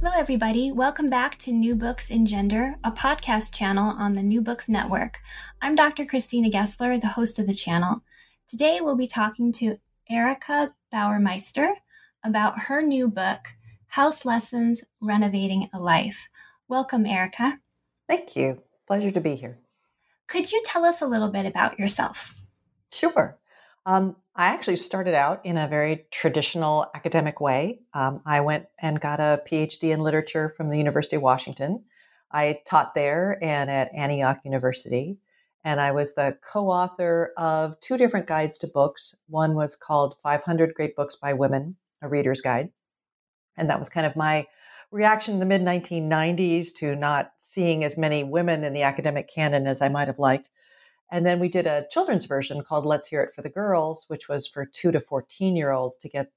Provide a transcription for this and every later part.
Hello, everybody. Welcome back to New Books in Gender, a podcast channel on the New Books Network. I'm Dr. Christina Gessler, the host of the channel. Today, we'll be talking to Erica Bauermeister about her new book, House Lessons Renovating a Life. Welcome, Erica. Thank you. Pleasure to be here. Could you tell us a little bit about yourself? Sure. Um, I actually started out in a very traditional academic way. Um, I went and got a PhD in literature from the University of Washington. I taught there and at Antioch University. And I was the co author of two different guides to books. One was called 500 Great Books by Women, a reader's guide. And that was kind of my reaction in the mid 1990s to not seeing as many women in the academic canon as I might have liked. And then we did a children's version called Let's Hear It for the Girls, which was for two to 14 year olds to get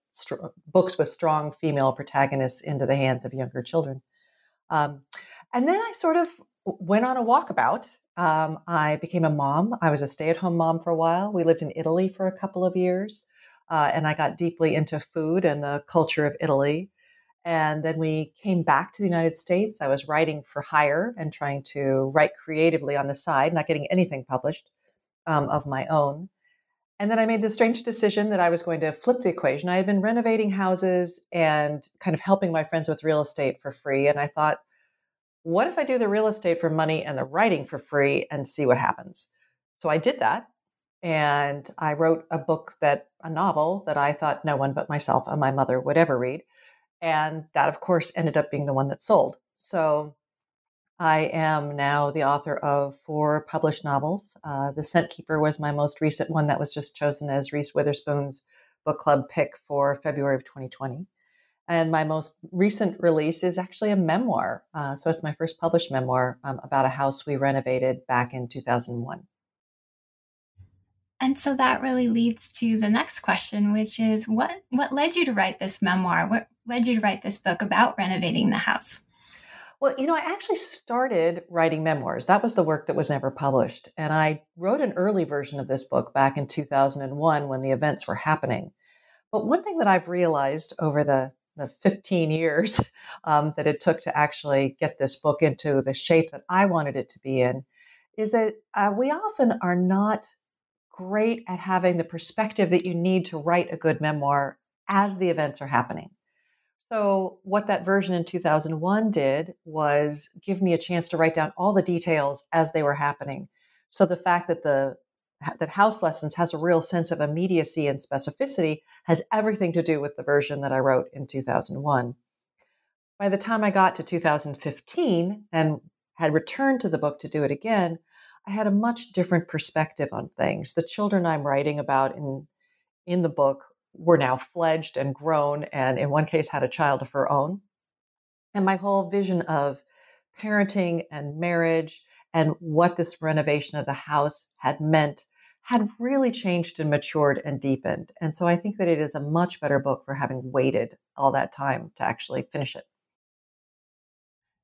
books with strong female protagonists into the hands of younger children. Um, and then I sort of went on a walkabout. Um, I became a mom. I was a stay at home mom for a while. We lived in Italy for a couple of years. Uh, and I got deeply into food and the culture of Italy. And then we came back to the United States. I was writing for hire and trying to write creatively on the side, not getting anything published um, of my own. And then I made the strange decision that I was going to flip the equation. I had been renovating houses and kind of helping my friends with real estate for free. And I thought, what if I do the real estate for money and the writing for free and see what happens? So I did that. And I wrote a book that, a novel that I thought no one but myself and my mother would ever read. And that, of course, ended up being the one that sold. So I am now the author of four published novels. Uh, the Scent Keeper was my most recent one that was just chosen as Reese Witherspoon's book club pick for February of 2020. And my most recent release is actually a memoir. Uh, so it's my first published memoir um, about a house we renovated back in 2001. And so that really leads to the next question, which is what what led you to write this memoir? What led you to write this book about renovating the house? Well, you know, I actually started writing memoirs. That was the work that was never published. And I wrote an early version of this book back in 2001 when the events were happening. But one thing that I've realized over the, the 15 years um, that it took to actually get this book into the shape that I wanted it to be in is that uh, we often are not great at having the perspective that you need to write a good memoir as the events are happening. So, what that version in 2001 did was give me a chance to write down all the details as they were happening. So, the fact that the that House Lessons has a real sense of immediacy and specificity has everything to do with the version that I wrote in 2001. By the time I got to 2015 and had returned to the book to do it again, I had a much different perspective on things. The children I'm writing about in in the book were now fledged and grown, and in one case had a child of her own. And my whole vision of parenting and marriage and what this renovation of the house had meant had really changed and matured and deepened. And so I think that it is a much better book for having waited all that time to actually finish it.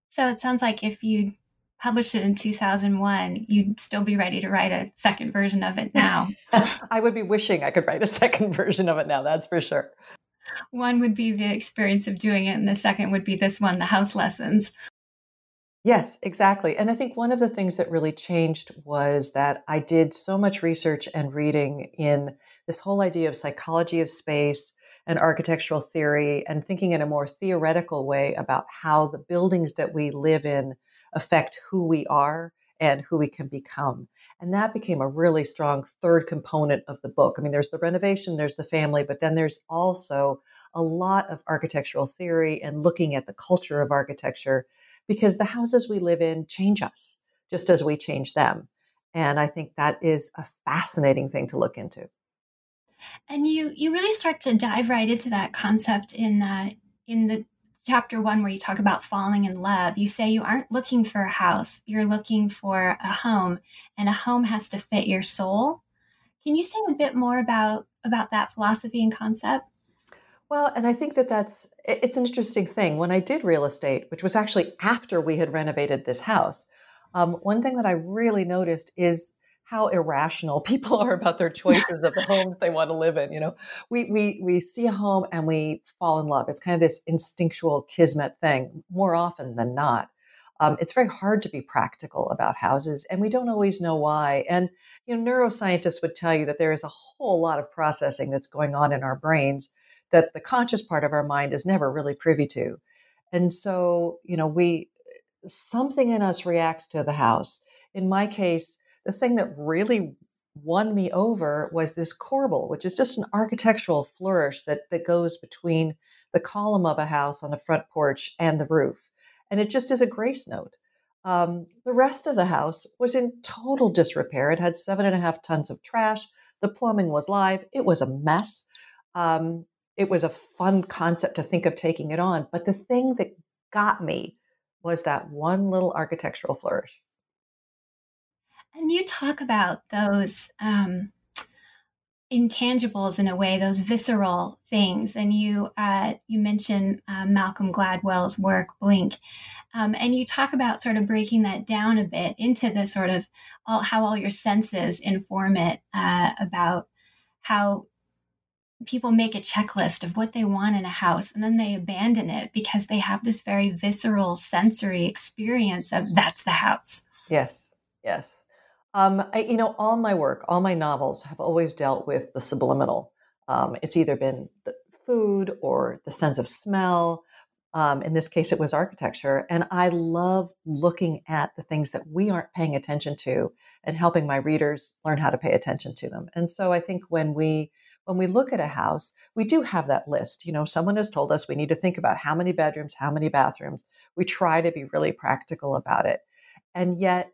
So it sounds like if you published it in 2001, you'd still be ready to write a second version of it now. I would be wishing I could write a second version of it now, that's for sure. One would be the experience of doing it, and the second would be this one, the house lessons. Yes, exactly. And I think one of the things that really changed was that I did so much research and reading in this whole idea of psychology of space and architectural theory and thinking in a more theoretical way about how the buildings that we live in affect who we are and who we can become. And that became a really strong third component of the book. I mean, there's the renovation, there's the family, but then there's also a lot of architectural theory and looking at the culture of architecture because the houses we live in change us just as we change them. And I think that is a fascinating thing to look into. And you you really start to dive right into that concept in uh, in the chapter one where you talk about falling in love. You say you aren't looking for a house; you're looking for a home, and a home has to fit your soul. Can you say a bit more about about that philosophy and concept? Well, and I think that that's it's an interesting thing. When I did real estate, which was actually after we had renovated this house, um, one thing that I really noticed is how irrational people are about their choices of the homes they want to live in. You know, we we we see a home and we fall in love. It's kind of this instinctual kismet thing more often than not. Um, it's very hard to be practical about houses, and we don't always know why. And you know, neuroscientists would tell you that there is a whole lot of processing that's going on in our brains that the conscious part of our mind is never really privy to. And so, you know, we something in us reacts to the house. In my case, the thing that really won me over was this corbel, which is just an architectural flourish that, that goes between the column of a house on the front porch and the roof. And it just is a grace note. Um, the rest of the house was in total disrepair. It had seven and a half tons of trash. The plumbing was live. It was a mess. Um, it was a fun concept to think of taking it on. But the thing that got me was that one little architectural flourish. And you talk about those um, intangibles in a way, those visceral things. And you uh, you mentioned uh, Malcolm Gladwell's work, Blink, um, and you talk about sort of breaking that down a bit into the sort of all, how all your senses inform it uh, about how people make a checklist of what they want in a house and then they abandon it because they have this very visceral sensory experience of that's the house. Yes, yes. Um, I, you know, all my work, all my novels have always dealt with the subliminal. Um, it's either been the food or the sense of smell. Um, in this case, it was architecture. And I love looking at the things that we aren't paying attention to and helping my readers learn how to pay attention to them. And so I think when we when we look at a house, we do have that list. You know, someone has told us we need to think about how many bedrooms, how many bathrooms. We try to be really practical about it. And yet,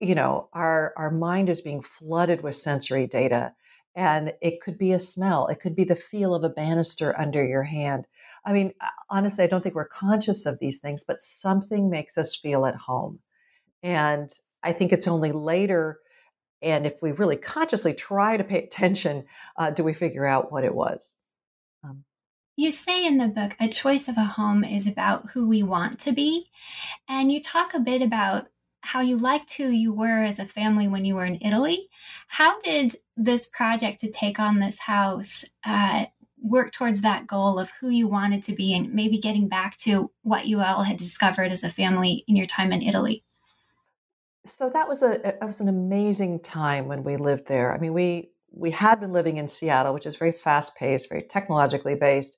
you know, our our mind is being flooded with sensory data. And it could be a smell, it could be the feel of a banister under your hand. I mean, honestly, I don't think we're conscious of these things, but something makes us feel at home. And I think it's only later and if we really consciously try to pay attention, uh, do we figure out what it was? Um, you say in the book, a choice of a home is about who we want to be. And you talk a bit about how you liked who you were as a family when you were in Italy. How did this project to take on this house uh, work towards that goal of who you wanted to be and maybe getting back to what you all had discovered as a family in your time in Italy? so that was a that was an amazing time when we lived there. I mean, we we had been living in Seattle, which is very fast paced, very technologically based,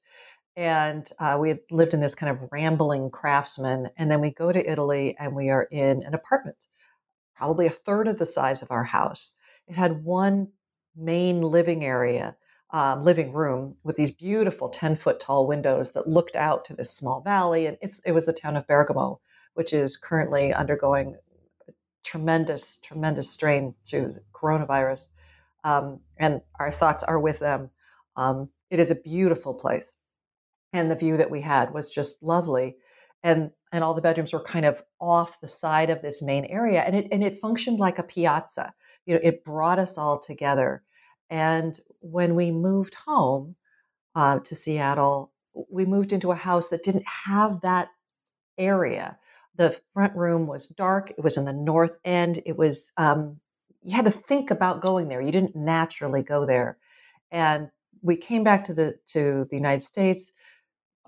and uh, we had lived in this kind of rambling craftsman. And then we go to Italy, and we are in an apartment, probably a third of the size of our house. It had one main living area, um, living room with these beautiful ten foot tall windows that looked out to this small valley, and it was the town of Bergamo, which is currently undergoing tremendous, tremendous strain through the coronavirus. Um, and our thoughts are with them. Um, it is a beautiful place. And the view that we had was just lovely. And and all the bedrooms were kind of off the side of this main area. And it and it functioned like a piazza. You know, it brought us all together. And when we moved home uh, to Seattle, we moved into a house that didn't have that area the front room was dark. It was in the north end. It was, um, you had to think about going there. You didn't naturally go there. And we came back to the, to the United States.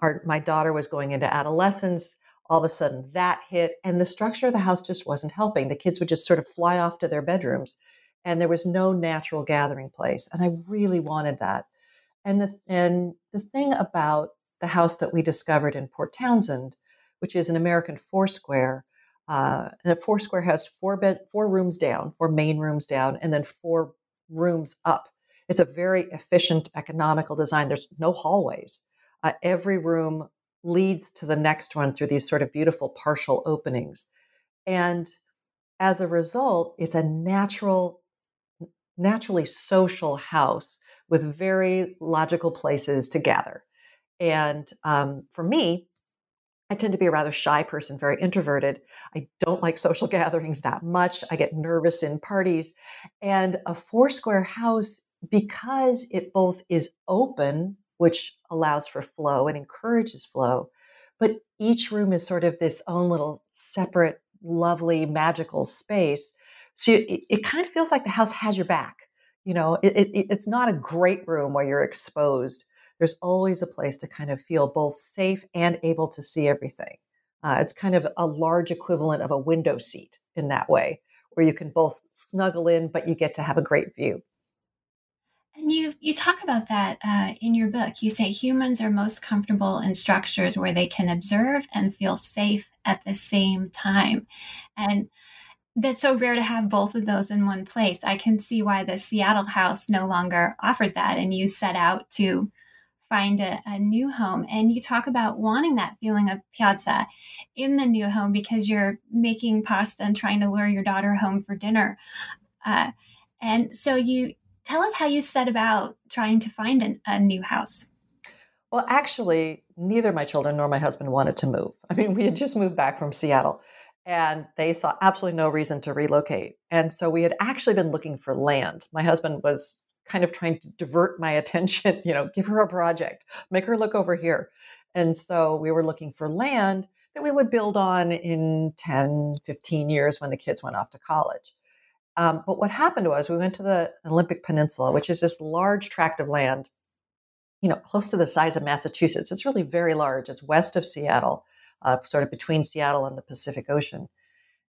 Our, my daughter was going into adolescence. All of a sudden that hit and the structure of the house just wasn't helping. The kids would just sort of fly off to their bedrooms and there was no natural gathering place. And I really wanted that. And the, and the thing about the house that we discovered in Port Townsend which is an American Foursquare. Uh, and a Foursquare has four bed, four rooms down, four main rooms down, and then four rooms up. It's a very efficient, economical design. There's no hallways. Uh, every room leads to the next one through these sort of beautiful partial openings. And as a result, it's a natural, naturally social house with very logical places to gather. And um, for me, I tend to be a rather shy person, very introverted. I don't like social gatherings that much. I get nervous in parties. And a four square house, because it both is open, which allows for flow and encourages flow, but each room is sort of this own little separate, lovely, magical space. So it, it kind of feels like the house has your back. You know, it, it, it's not a great room where you're exposed there's always a place to kind of feel both safe and able to see everything. Uh, it's kind of a large equivalent of a window seat in that way, where you can both snuggle in, but you get to have a great view. And you you talk about that uh, in your book. You say humans are most comfortable in structures where they can observe and feel safe at the same time, and that's so rare to have both of those in one place. I can see why the Seattle house no longer offered that, and you set out to find a, a, new home. And you talk about wanting that feeling of piazza in the new home because you're making pasta and trying to lure your daughter home for dinner. Uh, and so you tell us how you set about trying to find an, a new house. Well, actually, neither my children nor my husband wanted to move. I mean, we had mm-hmm. just moved back from Seattle and they saw absolutely no reason to relocate. And so we had actually been looking for land. My husband was kind of trying to divert my attention, you know, give her a project, make her look over here. And so we were looking for land that we would build on in 10, 15 years when the kids went off to college. Um, but what happened was we went to the Olympic Peninsula, which is this large tract of land, you know, close to the size of Massachusetts. It's really very large. It's west of Seattle, uh, sort of between Seattle and the Pacific Ocean.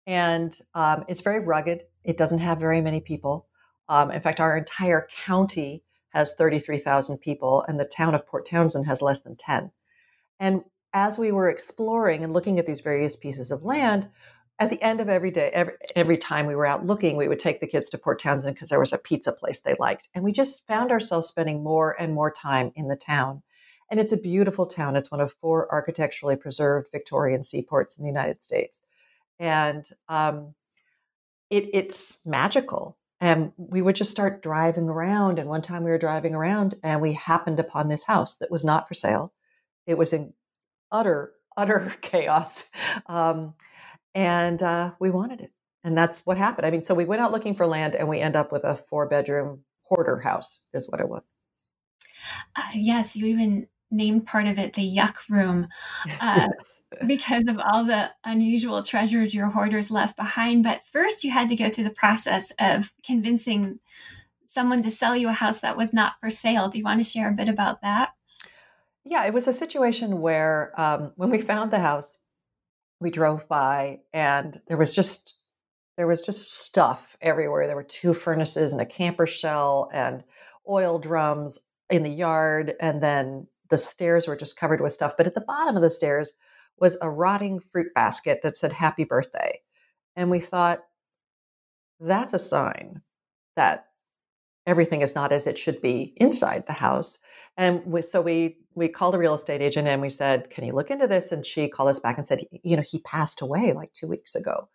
And um, it's very rugged. It doesn't have very many people. Um, in fact, our entire county has 33,000 people, and the town of Port Townsend has less than 10. And as we were exploring and looking at these various pieces of land, at the end of every day, every, every time we were out looking, we would take the kids to Port Townsend because there was a pizza place they liked. And we just found ourselves spending more and more time in the town. And it's a beautiful town. It's one of four architecturally preserved Victorian seaports in the United States. And um, it, it's magical. And we would just start driving around. And one time we were driving around and we happened upon this house that was not for sale. It was in utter, utter chaos. Um, and uh, we wanted it. And that's what happened. I mean, so we went out looking for land and we end up with a four bedroom hoarder house, is what it was. Uh, yes, you even named part of it the yuck room. Uh, yes because of all the unusual treasures your hoarders left behind. But first, you had to go through the process of convincing someone to sell you a house that was not for sale. Do you want to share a bit about that? Yeah, it was a situation where um, when we found the house, we drove by and there was just there was just stuff everywhere. There were two furnaces and a camper shell and oil drums in the yard, and then the stairs were just covered with stuff. But at the bottom of the stairs was a rotting fruit basket that said happy birthday. And we thought, that's a sign that everything is not as it should be inside the house. And we, so we we called a real estate agent and we said, "Can you look into this?" And she called us back and said, "You know, he passed away like two weeks ago."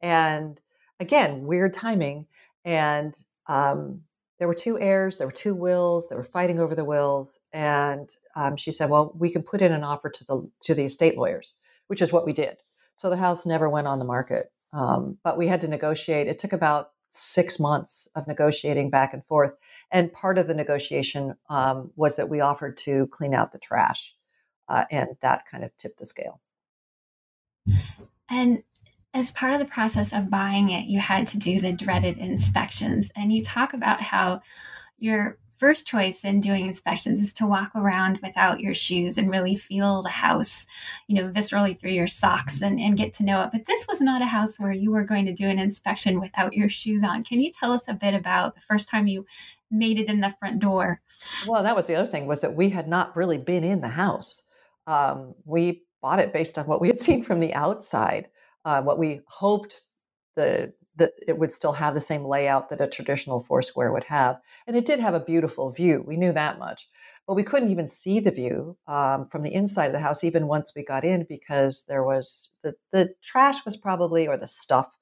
And again, weird timing. And um, there were two heirs, there were two wills, they were fighting over the wills, and um, she said, "Well, we can put in an offer to the to the estate lawyers," which is what we did. So the house never went on the market, um, but we had to negotiate. It took about six months of negotiating back and forth, and part of the negotiation um, was that we offered to clean out the trash, uh, and that kind of tipped the scale. And as part of the process of buying it, you had to do the dreaded inspections. And you talk about how your first choice in doing inspections is to walk around without your shoes and really feel the house, you know, viscerally through your socks and, and get to know it. But this was not a house where you were going to do an inspection without your shoes on. Can you tell us a bit about the first time you made it in the front door? Well, that was the other thing was that we had not really been in the house. Um, we bought it based on what we had seen from the outside uh, what we hoped the that it would still have the same layout that a traditional four square would have. And it did have a beautiful view. We knew that much. But we couldn't even see the view um, from the inside of the house, even once we got in, because there was the, the trash was probably, or the stuff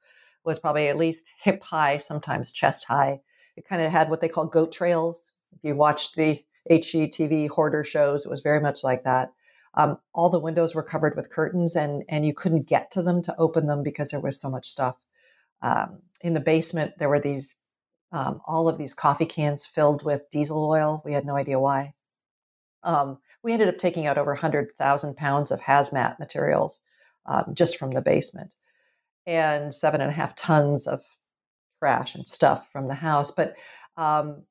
was probably at least hip high, sometimes chest high. It kind of had what they call goat trails. If you watched the HGTV hoarder shows, it was very much like that. Um, all the windows were covered with curtains, and and you couldn't get to them to open them because there was so much stuff. Um, in the basement, there were these um, all of these coffee cans filled with diesel oil. We had no idea why. Um, we ended up taking out over 100,000 pounds of hazmat materials um, just from the basement and seven and a half tons of trash and stuff from the house. But, um,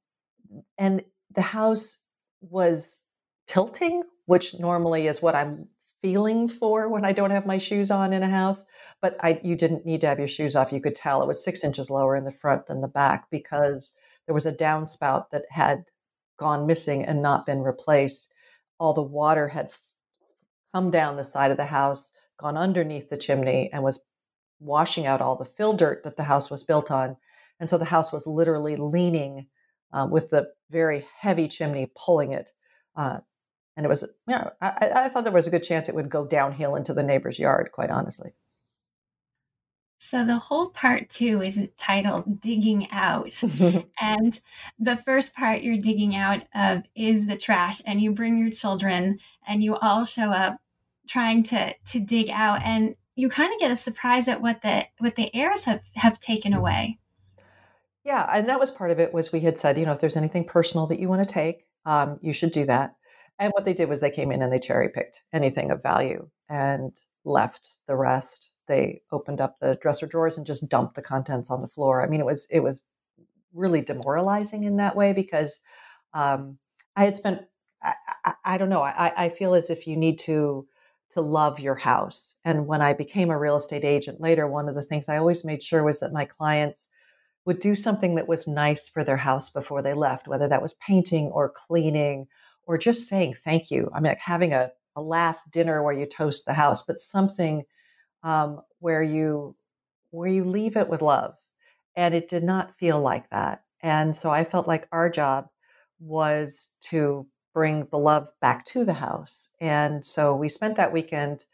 and the house was tilting, which normally is what I'm feeling for when I don't have my shoes on in a house. But I, you didn't need to have your shoes off. You could tell it was six inches lower in the front than the back because there was a downspout that had gone missing and not been replaced. All the water had come down the side of the house, gone underneath the chimney, and was washing out all the fill dirt that the house was built on. And so the house was literally leaning uh, with the very heavy chimney pulling it. Uh, and it was, yeah, I, I thought there was a good chance it would go downhill into the neighbor's yard, quite honestly. So the whole part two is titled Digging Out. and the first part you're digging out of is the trash and you bring your children and you all show up trying to to dig out and you kind of get a surprise at what the what the heirs have have taken away. Yeah, and that was part of it was we had said, you know, if there's anything personal that you want to take, um, you should do that. And what they did was they came in and they cherry picked anything of value and left the rest. They opened up the dresser drawers and just dumped the contents on the floor. I mean, it was it was really demoralizing in that way because um, I had spent I, I, I don't know I, I feel as if you need to to love your house. And when I became a real estate agent later, one of the things I always made sure was that my clients would do something that was nice for their house before they left, whether that was painting or cleaning or just saying thank you. I mean, like having a, a last dinner where you toast the house, but something um, where you where you leave it with love. And it did not feel like that. And so I felt like our job was to bring the love back to the house. And so we spent that weekend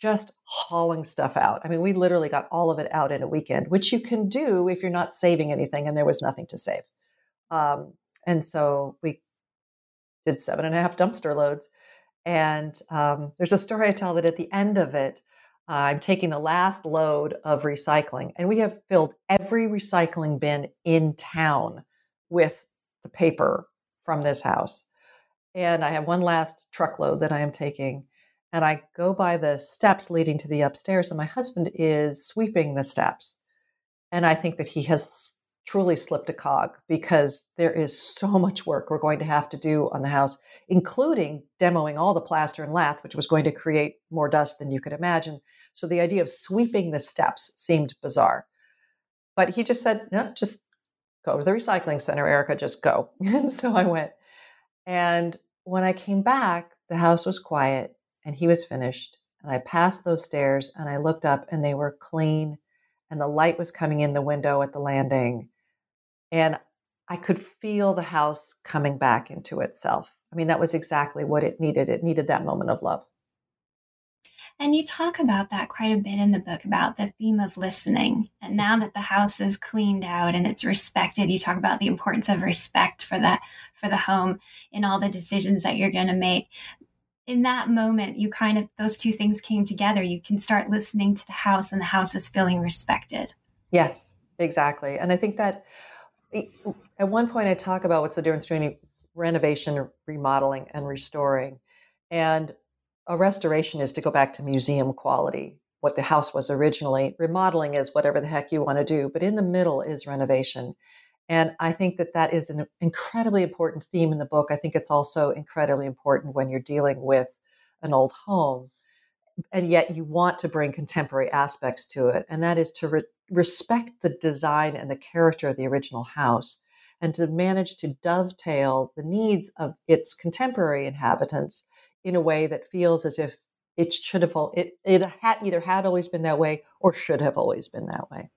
just hauling stuff out. I mean, we literally got all of it out in a weekend, which you can do if you're not saving anything and there was nothing to save. Um, and so we did seven and a half dumpster loads. And um, there's a story I tell that at the end of it, uh, I'm taking the last load of recycling, and we have filled every recycling bin in town with the paper from this house. And I have one last truckload that I am taking. And I go by the steps leading to the upstairs, and my husband is sweeping the steps. And I think that he has truly slipped a cog because there is so much work we're going to have to do on the house, including demoing all the plaster and lath, which was going to create more dust than you could imagine. So the idea of sweeping the steps seemed bizarre. But he just said, no, just go to the recycling center, Erica, just go. And so I went. And when I came back, the house was quiet and he was finished. And I passed those stairs and I looked up and they were clean and the light was coming in the window at the landing and I could feel the house coming back into itself. I mean, that was exactly what it needed. It needed that moment of love. And you talk about that quite a bit in the book about the theme of listening. And now that the house is cleaned out and it's respected, you talk about the importance of respect for that for the home in all the decisions that you're going to make. In that moment, you kind of those two things came together. You can start listening to the house and the house is feeling respected. Yes, exactly. And I think that eh, at one point I talk about what's the difference between renovation, remodeling, and restoring. And a restoration is to go back to museum quality, what the house was originally. Remodeling is whatever the heck you want to do, but in the middle is renovation. And I think that that is an incredibly important theme in the book. I think it's also incredibly important when you're dealing with an old home. And yet you want to bring contemporary aspects to it. And that is to re- respect the design and the character of the original house and to manage to dovetail the needs of its contemporary inhabitants in a way that feels as if it should have it, it had either had always been that way or should have always been that way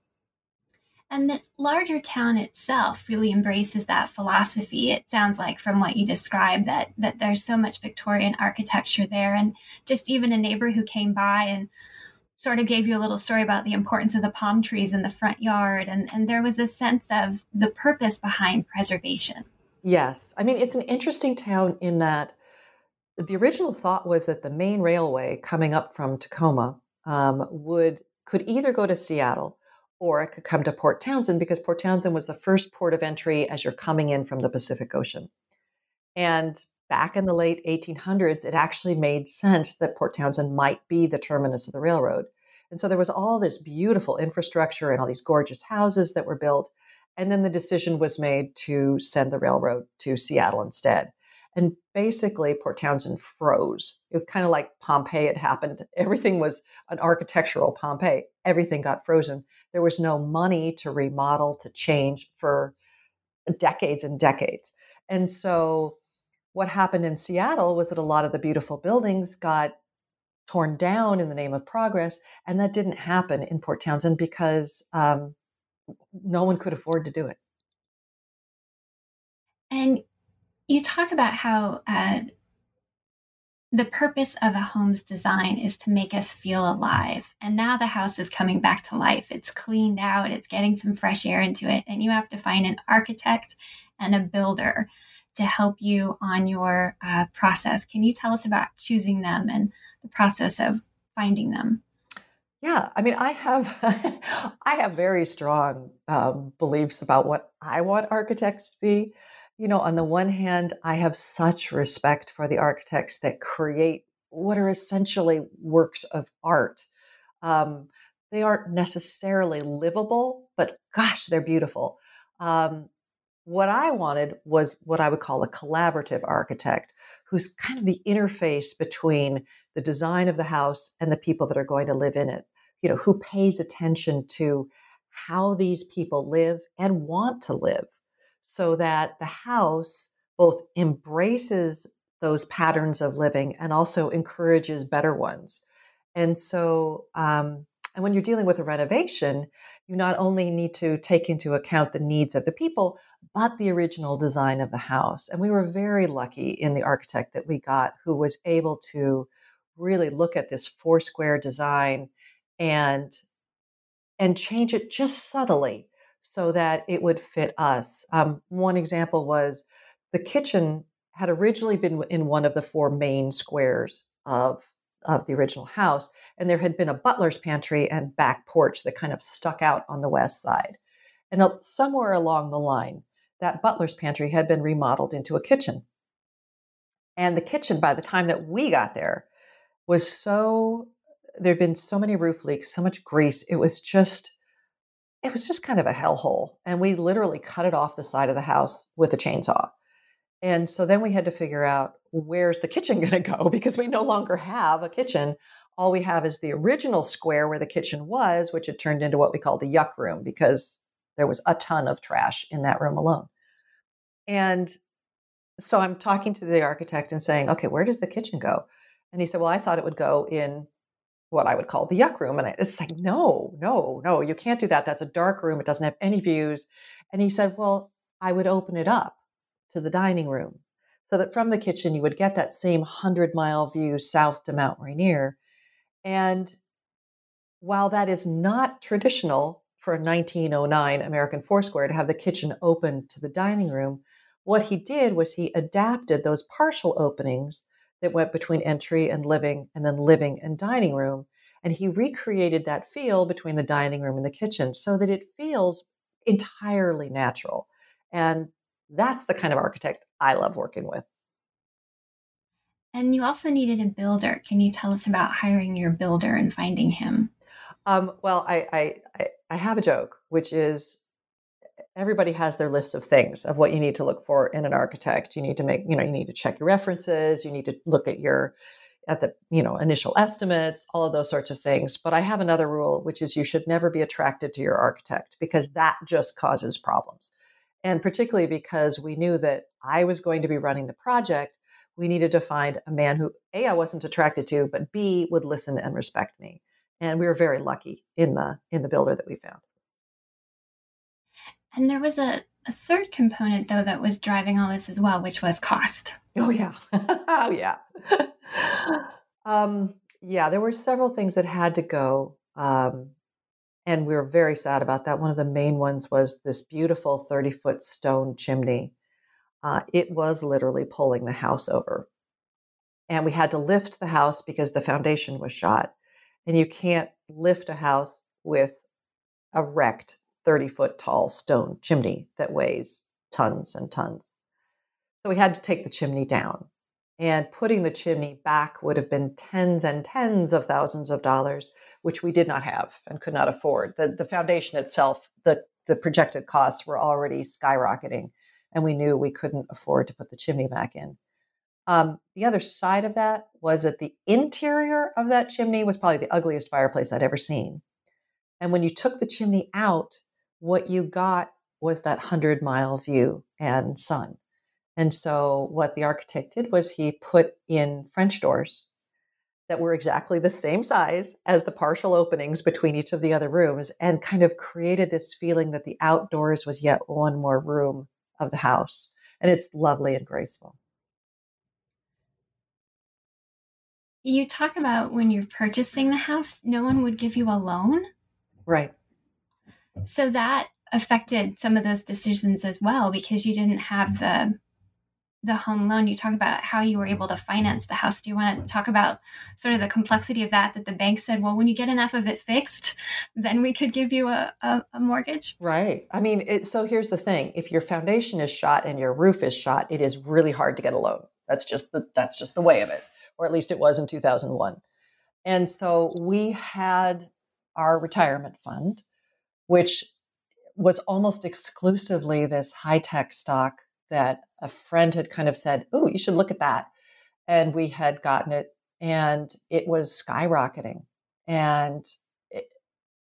and the larger town itself really embraces that philosophy it sounds like from what you described that that there's so much victorian architecture there and just even a neighbor who came by and sort of gave you a little story about the importance of the palm trees in the front yard. And, and there was a sense of the purpose behind preservation. Yes. I mean, it's an interesting town in that the original thought was that the main railway coming up from Tacoma um, would could either go to Seattle or it could come to Port Townsend because Port Townsend was the first port of entry as you're coming in from the Pacific Ocean. And back in the late 1800s, it actually made sense that Port Townsend might be the terminus of the railroad. And so there was all this beautiful infrastructure and all these gorgeous houses that were built. And then the decision was made to send the railroad to Seattle instead. And basically, Port Townsend froze. It was kind of like Pompeii had happened. Everything was an architectural Pompeii. Everything got frozen. There was no money to remodel, to change for decades and decades. And so, what happened in Seattle was that a lot of the beautiful buildings got torn down in the name of progress. And that didn't happen in Port Townsend because um, no one could afford to do it. And you talk about how uh, the purpose of a home's design is to make us feel alive. And now the house is coming back to life. It's cleaned out, it's getting some fresh air into it. And you have to find an architect and a builder to help you on your uh, process. Can you tell us about choosing them and the process of finding them? Yeah, I mean, I have I have very strong um, beliefs about what I want architects to be. You know, on the one hand, I have such respect for the architects that create what are essentially works of art. Um, they aren't necessarily livable, but gosh, they're beautiful. Um, what I wanted was what I would call a collaborative architect, who's kind of the interface between the design of the house and the people that are going to live in it. You know, who pays attention to how these people live and want to live so that the house both embraces those patterns of living and also encourages better ones. And so, um, and when you're dealing with a renovation, you not only need to take into account the needs of the people, but the original design of the house. And we were very lucky in the architect that we got who was able to really look at this four square design and and change it just subtly so that it would fit us. Um, one example was the kitchen had originally been in one of the four main squares of of the original house, and there had been a butler's pantry and back porch that kind of stuck out on the west side. And somewhere along the line, that butler's pantry had been remodeled into a kitchen. And the kitchen, by the time that we got there, was so there'd been so many roof leaks, so much grease. It was just it was just kind of a hellhole. And we literally cut it off the side of the house with a chainsaw. And so then we had to figure out where's the kitchen going to go because we no longer have a kitchen. All we have is the original square where the kitchen was, which had turned into what we call the yuck room because there was a ton of trash in that room alone. And so I'm talking to the architect and saying, okay, where does the kitchen go? And he said, well, I thought it would go in what I would call the yuck room. And it's like, no, no, no, you can't do that. That's a dark room. It doesn't have any views. And he said, well, I would open it up to the dining room so that from the kitchen you would get that same 100 mile view south to Mount Rainier. And while that is not traditional for a 1909 American Foursquare to have the kitchen open to the dining room, what he did was he adapted those partial openings that went between entry and living and then living and dining room. And he recreated that feel between the dining room and the kitchen so that it feels entirely natural. And that's the kind of architect I love working with. And you also needed a builder. Can you tell us about hiring your builder and finding him? Um, well, I, I, I have a joke, which is everybody has their list of things of what you need to look for in an architect. You need to make, you know, you need to check your references, you need to look at your at the, you know, initial estimates, all of those sorts of things. But I have another rule which is you should never be attracted to your architect because that just causes problems. And particularly because we knew that I was going to be running the project, we needed to find a man who A I wasn't attracted to, but B would listen and respect me. And we were very lucky in the in the builder that we found. And there was a, a third component, though, that was driving all this as well, which was cost. Oh, yeah. oh, yeah. um, yeah, there were several things that had to go. Um, and we were very sad about that. One of the main ones was this beautiful 30 foot stone chimney. Uh, it was literally pulling the house over. And we had to lift the house because the foundation was shot. And you can't lift a house with a wrecked 30 foot tall stone chimney that weighs tons and tons. So we had to take the chimney down. And putting the chimney back would have been tens and tens of thousands of dollars, which we did not have and could not afford. The, the foundation itself, the, the projected costs were already skyrocketing, and we knew we couldn't afford to put the chimney back in. Um, the other side of that was that the interior of that chimney was probably the ugliest fireplace I'd ever seen. And when you took the chimney out, what you got was that 100 mile view and sun. And so, what the architect did was he put in French doors that were exactly the same size as the partial openings between each of the other rooms and kind of created this feeling that the outdoors was yet one more room of the house. And it's lovely and graceful. You talk about when you're purchasing the house, no one would give you a loan. Right. So that affected some of those decisions as well because you didn't have mm-hmm. the the home loan. You talk about how you were able to finance the house. Do you want to talk about sort of the complexity of that that the bank said well when you get enough of it fixed then we could give you a, a, a mortgage right. I mean it, so here's the thing. If your foundation is shot and your roof is shot it is really hard to get a loan. That's just the that's just the way of it or at least it was in 2001 and so we had our retirement fund which was almost exclusively this high tech stock that a friend had kind of said, Oh, you should look at that. And we had gotten it and it was skyrocketing. And it,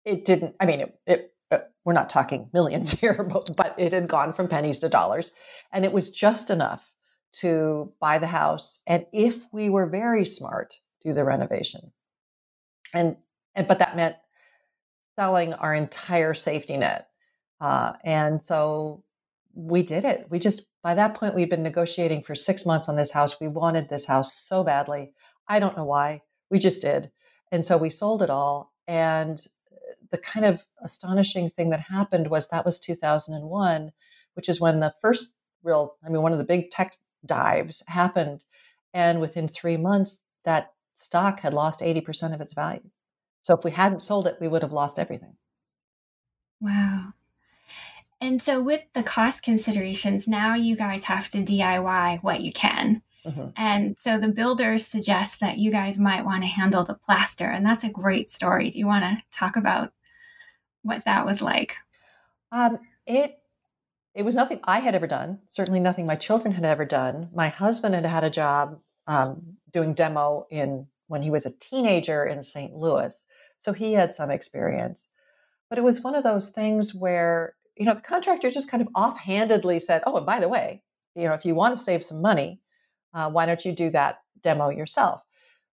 it didn't, I mean, it, it uh, we're not talking millions here, but, but it had gone from pennies to dollars. And it was just enough to buy the house. And if we were very smart, do the renovation. And, and but that meant selling our entire safety net. Uh, and so we did it. We just by that point, we'd been negotiating for six months on this house. We wanted this house so badly. I don't know why. We just did. And so we sold it all. And the kind of astonishing thing that happened was that was 2001, which is when the first real, I mean, one of the big tech dives happened. And within three months, that stock had lost 80% of its value. So if we hadn't sold it, we would have lost everything. Wow. And so, with the cost considerations, now you guys have to DIY what you can. Mm-hmm. And so the builders suggest that you guys might want to handle the plaster. And that's a great story. Do you want to talk about what that was like? Um, it it was nothing I had ever done. Certainly nothing my children had ever done. My husband had had a job um, doing demo in when he was a teenager in St. Louis, so he had some experience. But it was one of those things where you know, the contractor just kind of offhandedly said, "Oh, and by the way, you know, if you want to save some money, uh, why don't you do that demo yourself?"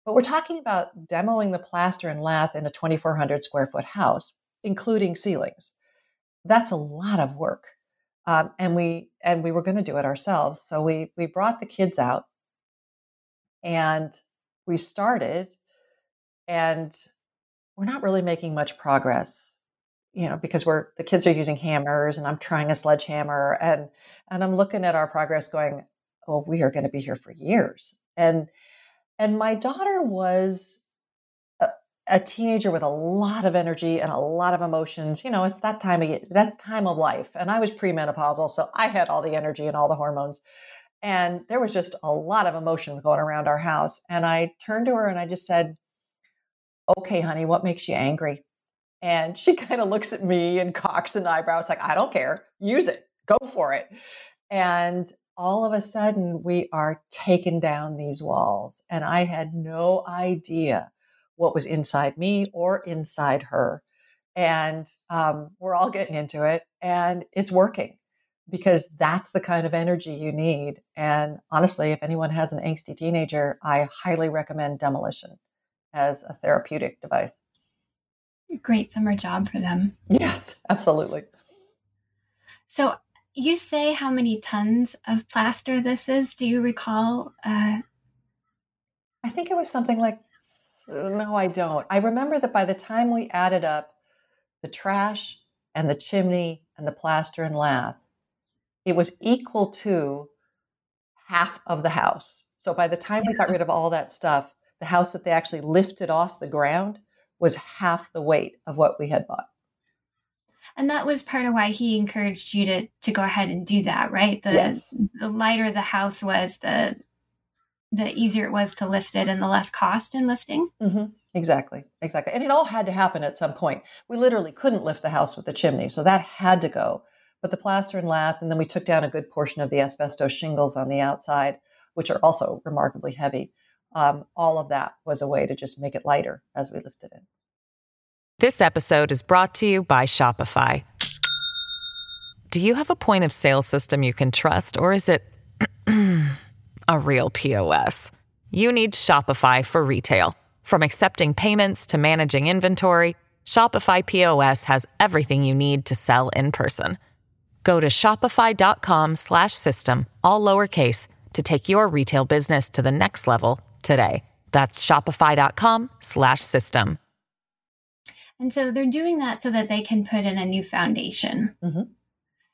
But we're talking about demoing the plaster and lath in a 2,400 square foot house, including ceilings. That's a lot of work, um, and we and we were going to do it ourselves. So we we brought the kids out, and we started, and we're not really making much progress you know because we're the kids are using hammers and i'm trying a sledgehammer and and i'm looking at our progress going oh we are going to be here for years. And and my daughter was a, a, teenager with a lot of energy and a lot of emotions you know it's that time of that's time of life and i was premenopausal so i had all the energy and all the hormones and there was just a lot of emotion going around our house and i turned to her and i just said okay honey what makes you angry and she kind of looks at me and cocks an eyebrow. It's like, I don't care. Use it. Go for it. And all of a sudden, we are taking down these walls. And I had no idea what was inside me or inside her. And um, we're all getting into it, and it's working because that's the kind of energy you need. And honestly, if anyone has an angsty teenager, I highly recommend demolition as a therapeutic device great summer job for them. Yes, absolutely. So you say how many tons of plaster this is? Do you recall? Uh... I think it was something like No, I don't. I remember that by the time we added up the trash and the chimney and the plaster and lath, it was equal to half of the house. So by the time we got rid of all that stuff, the house that they actually lifted off the ground was half the weight of what we had bought. And that was part of why he encouraged you to to go ahead and do that, right? The yes. the lighter the house was, the the easier it was to lift it and the less cost in lifting. Mm-hmm. Exactly, exactly. And it all had to happen at some point. We literally couldn't lift the house with the chimney, so that had to go. But the plaster and lath, and then we took down a good portion of the asbestos shingles on the outside, which are also remarkably heavy. Um, all of that was a way to just make it lighter as we lifted it. This episode is brought to you by Shopify. Do you have a point of sale system you can trust, or is it a real POS? You need Shopify for retail. From accepting payments to managing inventory, Shopify POS has everything you need to sell in person. Go to shopify.com slash system, all lowercase to take your retail business to the next level today. That's shopify.com slash system. And so they're doing that so that they can put in a new foundation. Mm-hmm.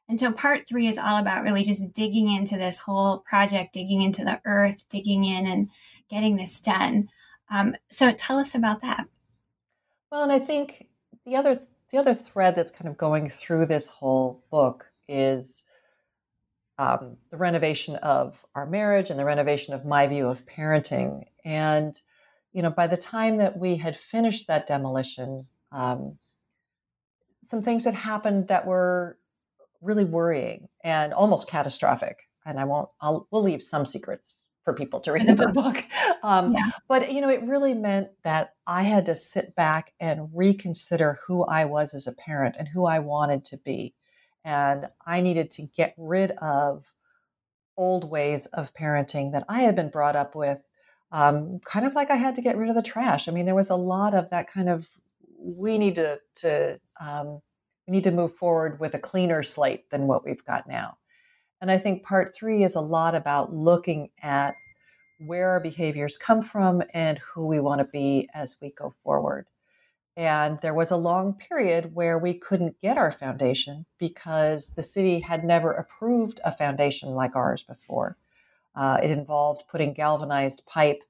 And so part three is all about really just digging into this whole project, digging into the earth, digging in and getting this done. Um, so tell us about that. Well, and I think the other the other thread that's kind of going through this whole book is um, the renovation of our marriage and the renovation of my view of parenting. And you know, by the time that we had finished that demolition, um, some things had happened that were really worrying and almost catastrophic. And I won't, I'll, we'll leave some secrets for people to read in the book. Um, yeah. But, you know, it really meant that I had to sit back and reconsider who I was as a parent and who I wanted to be. And I needed to get rid of old ways of parenting that I had been brought up with. Um, kind of like I had to get rid of the trash. I mean, there was a lot of that kind of we need to, to um, we need to move forward with a cleaner slate than what we've got now. And I think part three is a lot about looking at where our behaviors come from and who we want to be as we go forward. And there was a long period where we couldn't get our foundation because the city had never approved a foundation like ours before. Uh, it involved putting galvanized pipe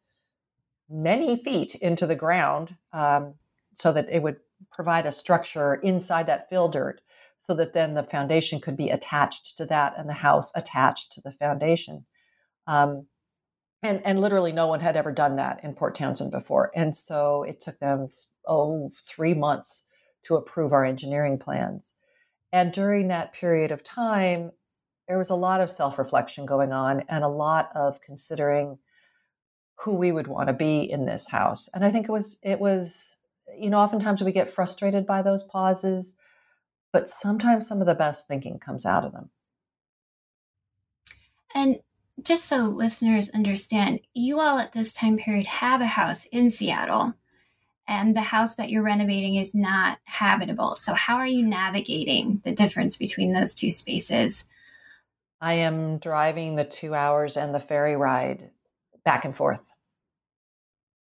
many feet into the ground um, so that it would provide a structure inside that fill dirt so that then the foundation could be attached to that and the house attached to the foundation. Um, and, and literally no one had ever done that in Port Townsend before. And so it took them, oh, three months to approve our engineering plans. And during that period of time, there was a lot of self reflection going on and a lot of considering who we would want to be in this house. And I think it was, it was, you know, oftentimes we get frustrated by those pauses, but sometimes some of the best thinking comes out of them. And just so listeners understand, you all at this time period have a house in Seattle, and the house that you're renovating is not habitable. So, how are you navigating the difference between those two spaces? I am driving the two hours and the ferry ride back and forth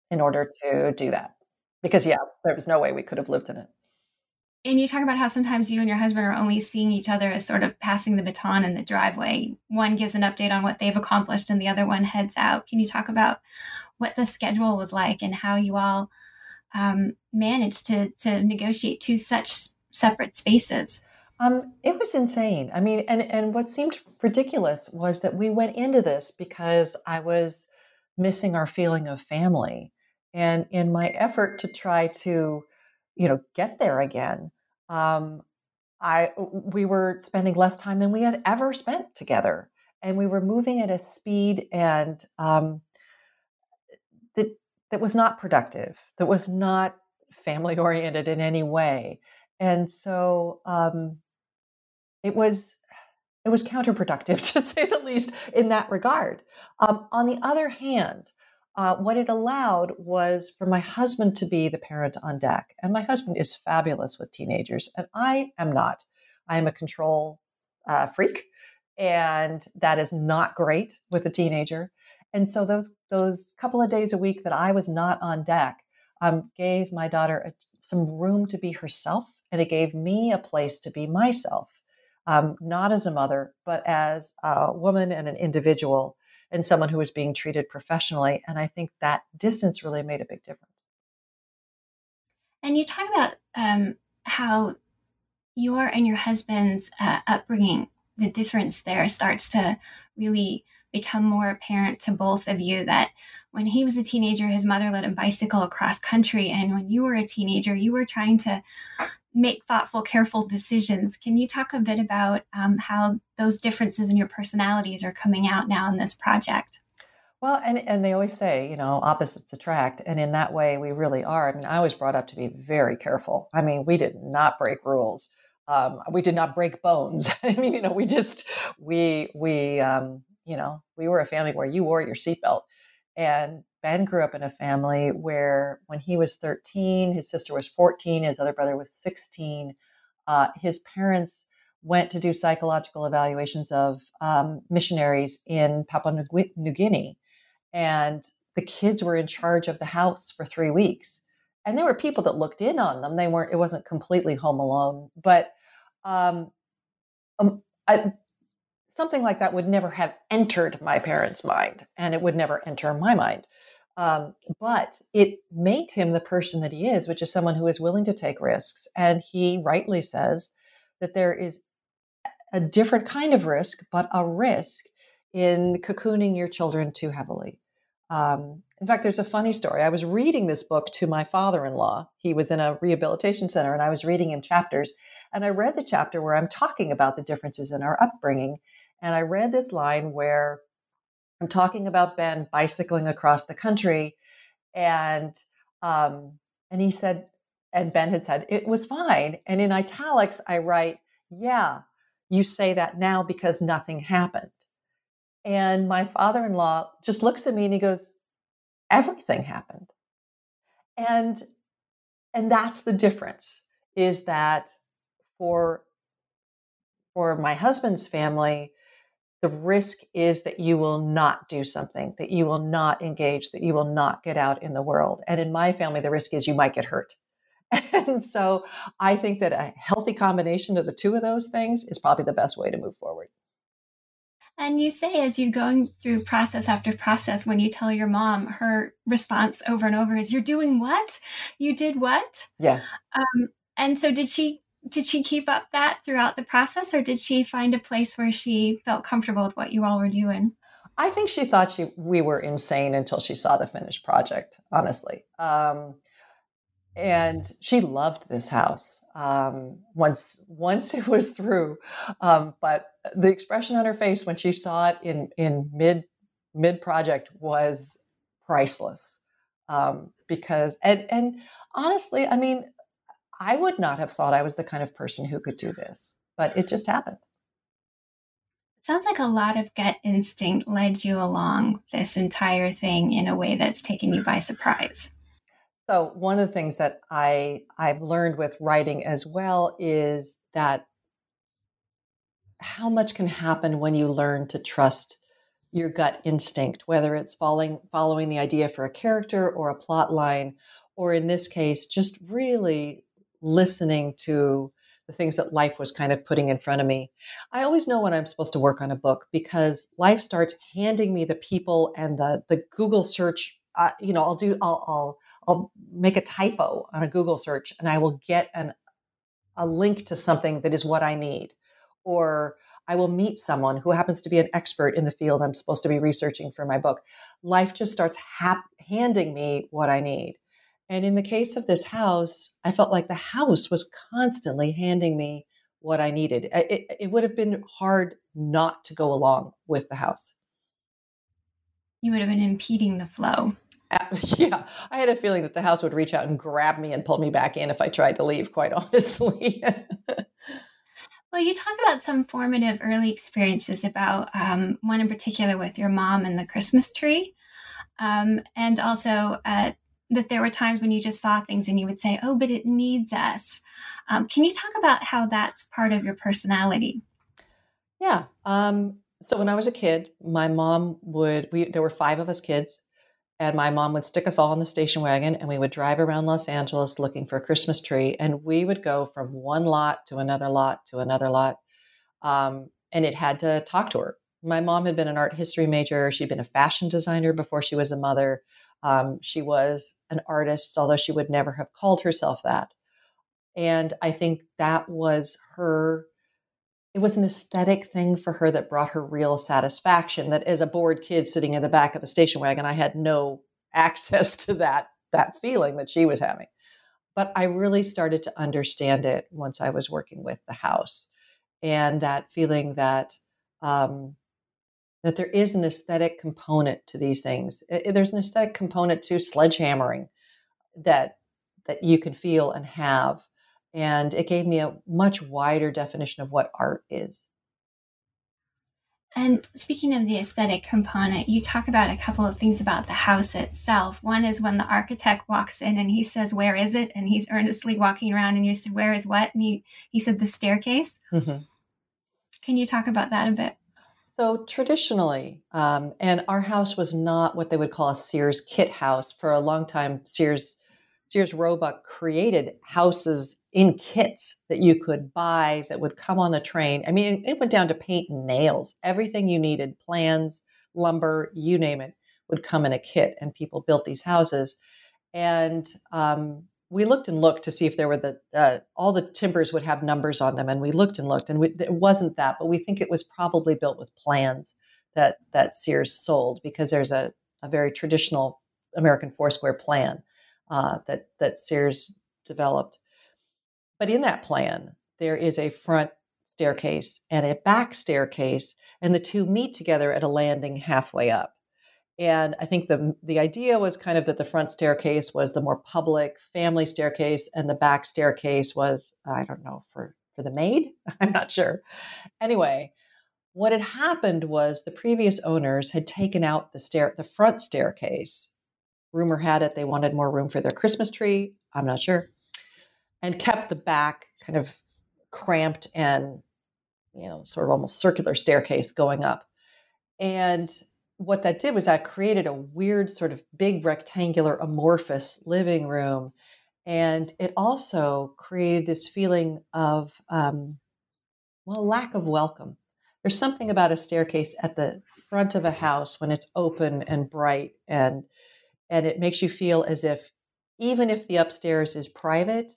in order to do that because yeah there was no way we could have lived in it and you talk about how sometimes you and your husband are only seeing each other as sort of passing the baton in the driveway one gives an update on what they've accomplished and the other one heads out can you talk about what the schedule was like and how you all um, managed to to negotiate two such separate spaces. Um, it was insane. I mean, and and what seemed ridiculous was that we went into this because I was missing our feeling of family, and in my effort to try to, you know, get there again, um, I we were spending less time than we had ever spent together, and we were moving at a speed and um, that was not productive. That was not family oriented in any way, and so um, it was it was counterproductive to say the least in that regard. Um, on the other hand, uh, what it allowed was for my husband to be the parent on deck. And my husband is fabulous with teenagers, and I am not. I am a control uh, freak, and that is not great with a teenager. And so those those couple of days a week that I was not on deck, um, gave my daughter a, some room to be herself, and it gave me a place to be myself, um, not as a mother, but as a woman and an individual and someone who was being treated professionally. And I think that distance really made a big difference. And you talk about um, how your and your husband's uh, upbringing, the difference there starts to really become more apparent to both of you that when he was a teenager, his mother let him bicycle across country. And when you were a teenager, you were trying to make thoughtful, careful decisions. Can you talk a bit about um, how those differences in your personalities are coming out now in this project? Well, and, and they always say, you know, opposites attract. And in that way, we really are. I mean, I was brought up to be very careful. I mean, we did not break rules. Um, we did not break bones. I mean, you know, we just, we, we, um, you know, we were a family where you wore your seatbelt. And Ben grew up in a family where when he was 13, his sister was 14, his other brother was 16. Uh, his parents went to do psychological evaluations of um, missionaries in Papua New Guinea. And the kids were in charge of the house for three weeks. And there were people that looked in on them. They weren't, it wasn't completely home alone. But um, um, something like that would never have entered my parents' mind, and it would never enter my mind. Um, but it made him the person that he is, which is someone who is willing to take risks. And he rightly says that there is a different kind of risk, but a risk in cocooning your children too heavily. Um, in fact, there's a funny story. I was reading this book to my father in law. He was in a rehabilitation center, and I was reading him chapters. And I read the chapter where I'm talking about the differences in our upbringing. And I read this line where I'm talking about Ben bicycling across the country, and um, and he said, and Ben had said it was fine. And in italics, I write, "Yeah, you say that now because nothing happened." And my father-in-law just looks at me and he goes, "Everything happened," and and that's the difference. Is that for for my husband's family, the risk is that you will not do something, that you will not engage, that you will not get out in the world. And in my family, the risk is you might get hurt. And so I think that a healthy combination of the two of those things is probably the best way to move forward. And you say, as you're going through process after process, when you tell your mom, her response over and over is, You're doing what? You did what? Yeah. Um, and so, did she did she keep up that throughout the process or did she find a place where she felt comfortable with what you all were doing? I think she thought she we were insane until she saw the finished project honestly. Um, and she loved this house um, once once it was through. Um, but the expression on her face when she saw it in in mid mid project was priceless. Um, because and and honestly i mean I would not have thought I was the kind of person who could do this, but it just happened. It Sounds like a lot of gut instinct led you along this entire thing in a way that's taken you by surprise. So one of the things that I I've learned with writing as well is that how much can happen when you learn to trust your gut instinct, whether it's following following the idea for a character or a plot line, or in this case, just really listening to the things that life was kind of putting in front of me. I always know when I'm supposed to work on a book because life starts handing me the people and the the Google search. Uh, you know, I'll do I'll, I'll I'll make a typo on a Google search and I will get an a link to something that is what I need, or I will meet someone who happens to be an expert in the field I'm supposed to be researching for my book. Life just starts hap- handing me what I need. And in the case of this house, I felt like the house was constantly handing me what I needed. It, it, would have been hard not to go along with the house. You would have been impeding the flow. Uh, yeah, I had a feeling that the house would reach out and grab me and pull me back in if I tried to leave, quite honestly. well, you talk about some formative early experiences about um, one in particular with your mom and the Christmas tree. Um, and also uh, that there were times when you just saw things and you would say, oh, but it needs us. Um, can you talk about how that's part of your personality? Yeah. Um, so when I was a kid, my mom would, we, there were five of us kids, and my mom would stick us all in the station wagon and we would drive around Los Angeles looking for a Christmas tree. And we would go from one lot to another lot to another lot. Um, and it had to talk to her. My mom had been an art history major. She'd been a fashion designer before she was a mother. Um, she was an artist, although she would never have called herself that. And I think that was her it was an aesthetic thing for her that brought her real satisfaction. That as a bored kid sitting in the back of a station wagon i had no access to that that feeling that she was having. But i really started to understand it once i was working with the house. And that feeling that um, that there is an aesthetic component to these things there's an aesthetic component to sledgehammering that that you can feel and have and it gave me a much wider definition of what art is. And speaking of the aesthetic component, you talk about a couple of things about the house itself. One is when the architect walks in and he says, Where is it? And he's earnestly walking around and you said, Where is what? And he, he said, The staircase. Mm-hmm. Can you talk about that a bit? So, traditionally, um, and our house was not what they would call a Sears kit house. For a long time, Sears Sears Roebuck created houses in kits that you could buy that would come on the train. I mean, it went down to paint and nails. Everything you needed, plans, lumber, you name it, would come in a kit. And people built these houses. And um, we looked and looked to see if there were the uh, all the timbers would have numbers on them. And we looked and looked, and we, it wasn't that. But we think it was probably built with plans that that Sears sold because there's a, a very traditional American four square plan uh, that that Sears developed. But in that plan, there is a front staircase and a back staircase, and the two meet together at a landing halfway up. And I think the the idea was kind of that the front staircase was the more public family staircase, and the back staircase was I don't know for for the maid. I'm not sure. Anyway, what had happened was the previous owners had taken out the stair the front staircase. Rumor had it they wanted more room for their Christmas tree. I'm not sure and kept the back kind of cramped and you know sort of almost circular staircase going up and what that did was that created a weird sort of big rectangular amorphous living room. And it also created this feeling of um, well lack of welcome. There's something about a staircase at the front of a house when it's open and bright and and it makes you feel as if even if the upstairs is private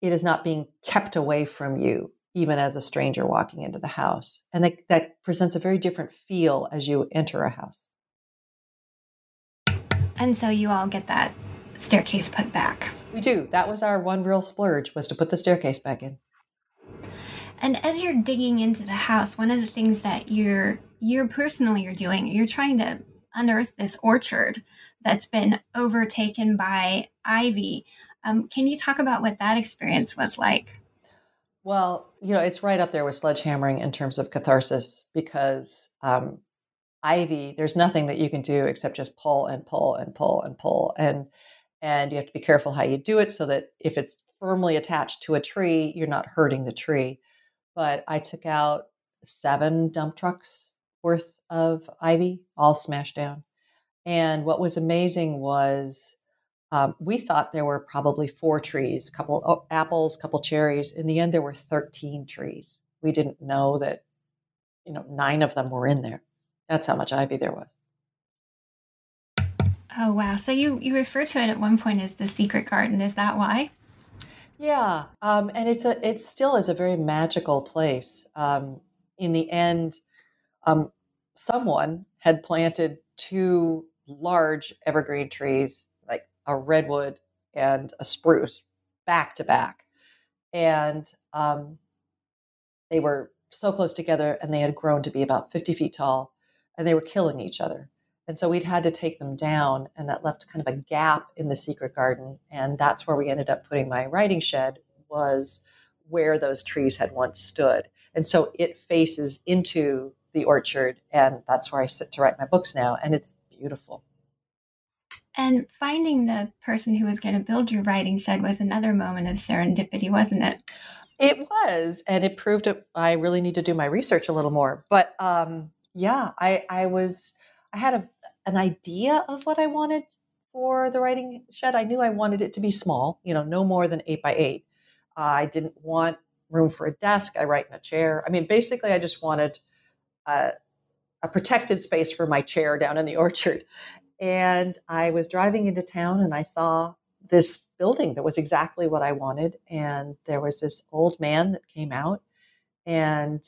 it is not being kept away from you, even as a stranger walking into the house. And that, that presents a very different feel as you enter a house. And so you all get that staircase put back. We do. That was our one real splurge was to put the staircase back in. And as you're digging into the house, one of the things that you're you're personally you're doing, you're trying to unearth this orchard that's been overtaken by ivy. Um, can you talk about what that experience was like? Well, you know, it's right up there with sledgehammering in terms of catharsis because um, ivy, there's nothing that you can do except just pull and pull and pull and pull, and and you have to be careful how you do it so that if it's firmly attached to a tree, you're not hurting the tree. But I took out seven dump trucks worth of ivy, all smashed down. And what was amazing was um, we thought there were probably four trees, a couple apples, a couple cherries. In the end, there were 13 trees. We didn't know that, you know, nine of them were in there. That's how much ivy there was. Oh wow! So you you refer to it at one point as the secret garden. Is that why? Yeah, um, and it's a it still is a very magical place. Um, in the end, um, someone had planted two large evergreen trees a redwood and a spruce back to back. And um, they were so close together and they had grown to be about 50 feet tall and they were killing each other. And so we'd had to take them down, and that left kind of a gap in the secret garden. And that's where we ended up putting my writing shed, was where those trees had once stood. And so it faces into the orchard, and that's where I sit to write my books now. And it's beautiful. And finding the person who was going to build your writing shed was another moment of serendipity, wasn't it? It was, and it proved that I really need to do my research a little more. But um, yeah, I, I was, I had a, an idea of what I wanted for the writing shed. I knew I wanted it to be small, you know, no more than eight by eight. Uh, I didn't want room for a desk. I write in a chair. I mean, basically, I just wanted a, a protected space for my chair down in the orchard. And I was driving into town and I saw this building that was exactly what I wanted. And there was this old man that came out and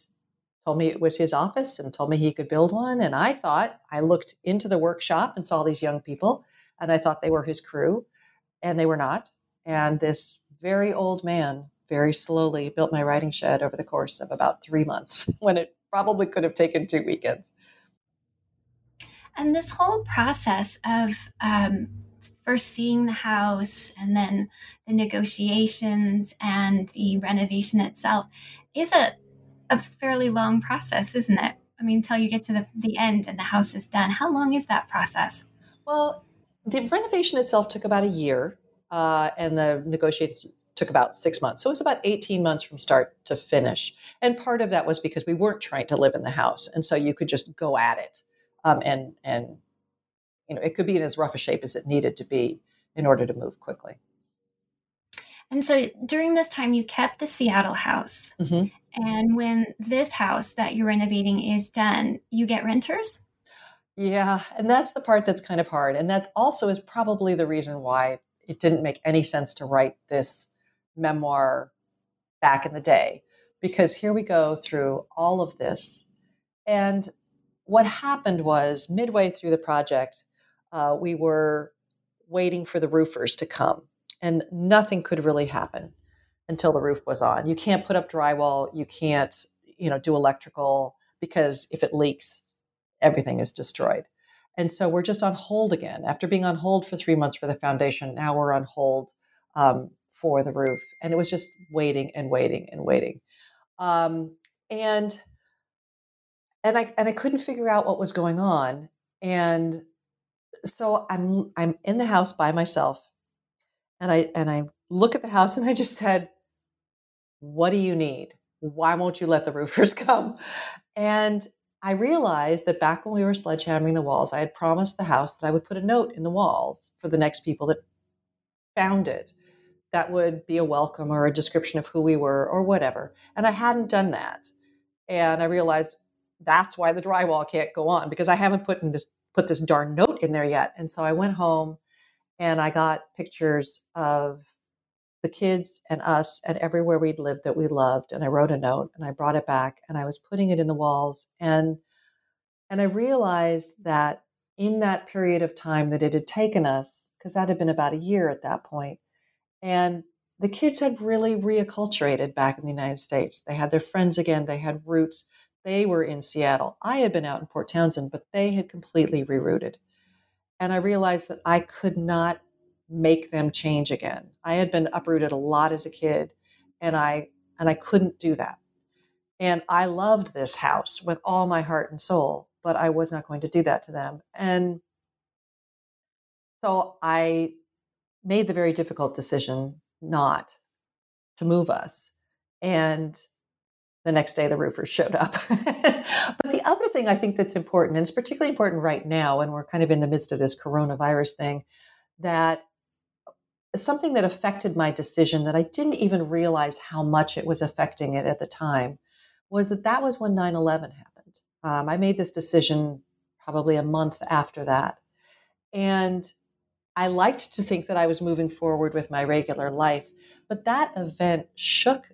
told me it was his office and told me he could build one. And I thought, I looked into the workshop and saw these young people and I thought they were his crew, and they were not. And this very old man very slowly built my writing shed over the course of about three months when it probably could have taken two weekends. And this whole process of um, first seeing the house and then the negotiations and the renovation itself is a, a fairly long process, isn't it? I mean, until you get to the, the end and the house is done. How long is that process? Well, the renovation itself took about a year, uh, and the negotiations took about six months. So it was about 18 months from start to finish. And part of that was because we weren't trying to live in the house. And so you could just go at it. Um, and, and, you know, it could be in as rough a shape as it needed to be in order to move quickly. And so during this time, you kept the Seattle house. Mm-hmm. And when this house that you're renovating is done, you get renters? Yeah, and that's the part that's kind of hard. And that also is probably the reason why it didn't make any sense to write this memoir back in the day. Because here we go through all of this. And what happened was midway through the project, uh, we were waiting for the roofers to come, and nothing could really happen until the roof was on. You can't put up drywall, you can't, you know, do electrical because if it leaks, everything is destroyed. And so we're just on hold again. After being on hold for three months for the foundation, now we're on hold um, for the roof. And it was just waiting and waiting and waiting. Um, and and I and I couldn't figure out what was going on. And so I'm I'm in the house by myself. And I and I look at the house and I just said, What do you need? Why won't you let the roofers come? And I realized that back when we were sledgehammering the walls, I had promised the house that I would put a note in the walls for the next people that found it that would be a welcome or a description of who we were or whatever. And I hadn't done that. And I realized that's why the drywall can't go on because I haven't put in this put this darn note in there yet. And so I went home and I got pictures of the kids and us and everywhere we'd lived that we loved and i wrote a note and i brought it back and i was putting it in the walls. And and i realized that in that period of time that it had taken us because that had been about a year at that point and the kids had really reacculturated back in the united states. They had their friends again. They had roots they were in seattle i had been out in port townsend but they had completely rerouted and i realized that i could not make them change again. I had been uprooted a lot as a kid and I and I couldn't do that. And I loved this house with all my heart and soul, but I was not going to do that to them. And so I made the very difficult decision not to move us. And the next day the roofers showed up. but the other thing I think that's important, and it's particularly important right now when we're kind of in the midst of this coronavirus thing, that something that affected my decision that I didn't even realize how much it was affecting it at the time was that that was when 9 11 happened. Um, I made this decision probably a month after that. And I liked to think that I was moving forward with my regular life, but that event shook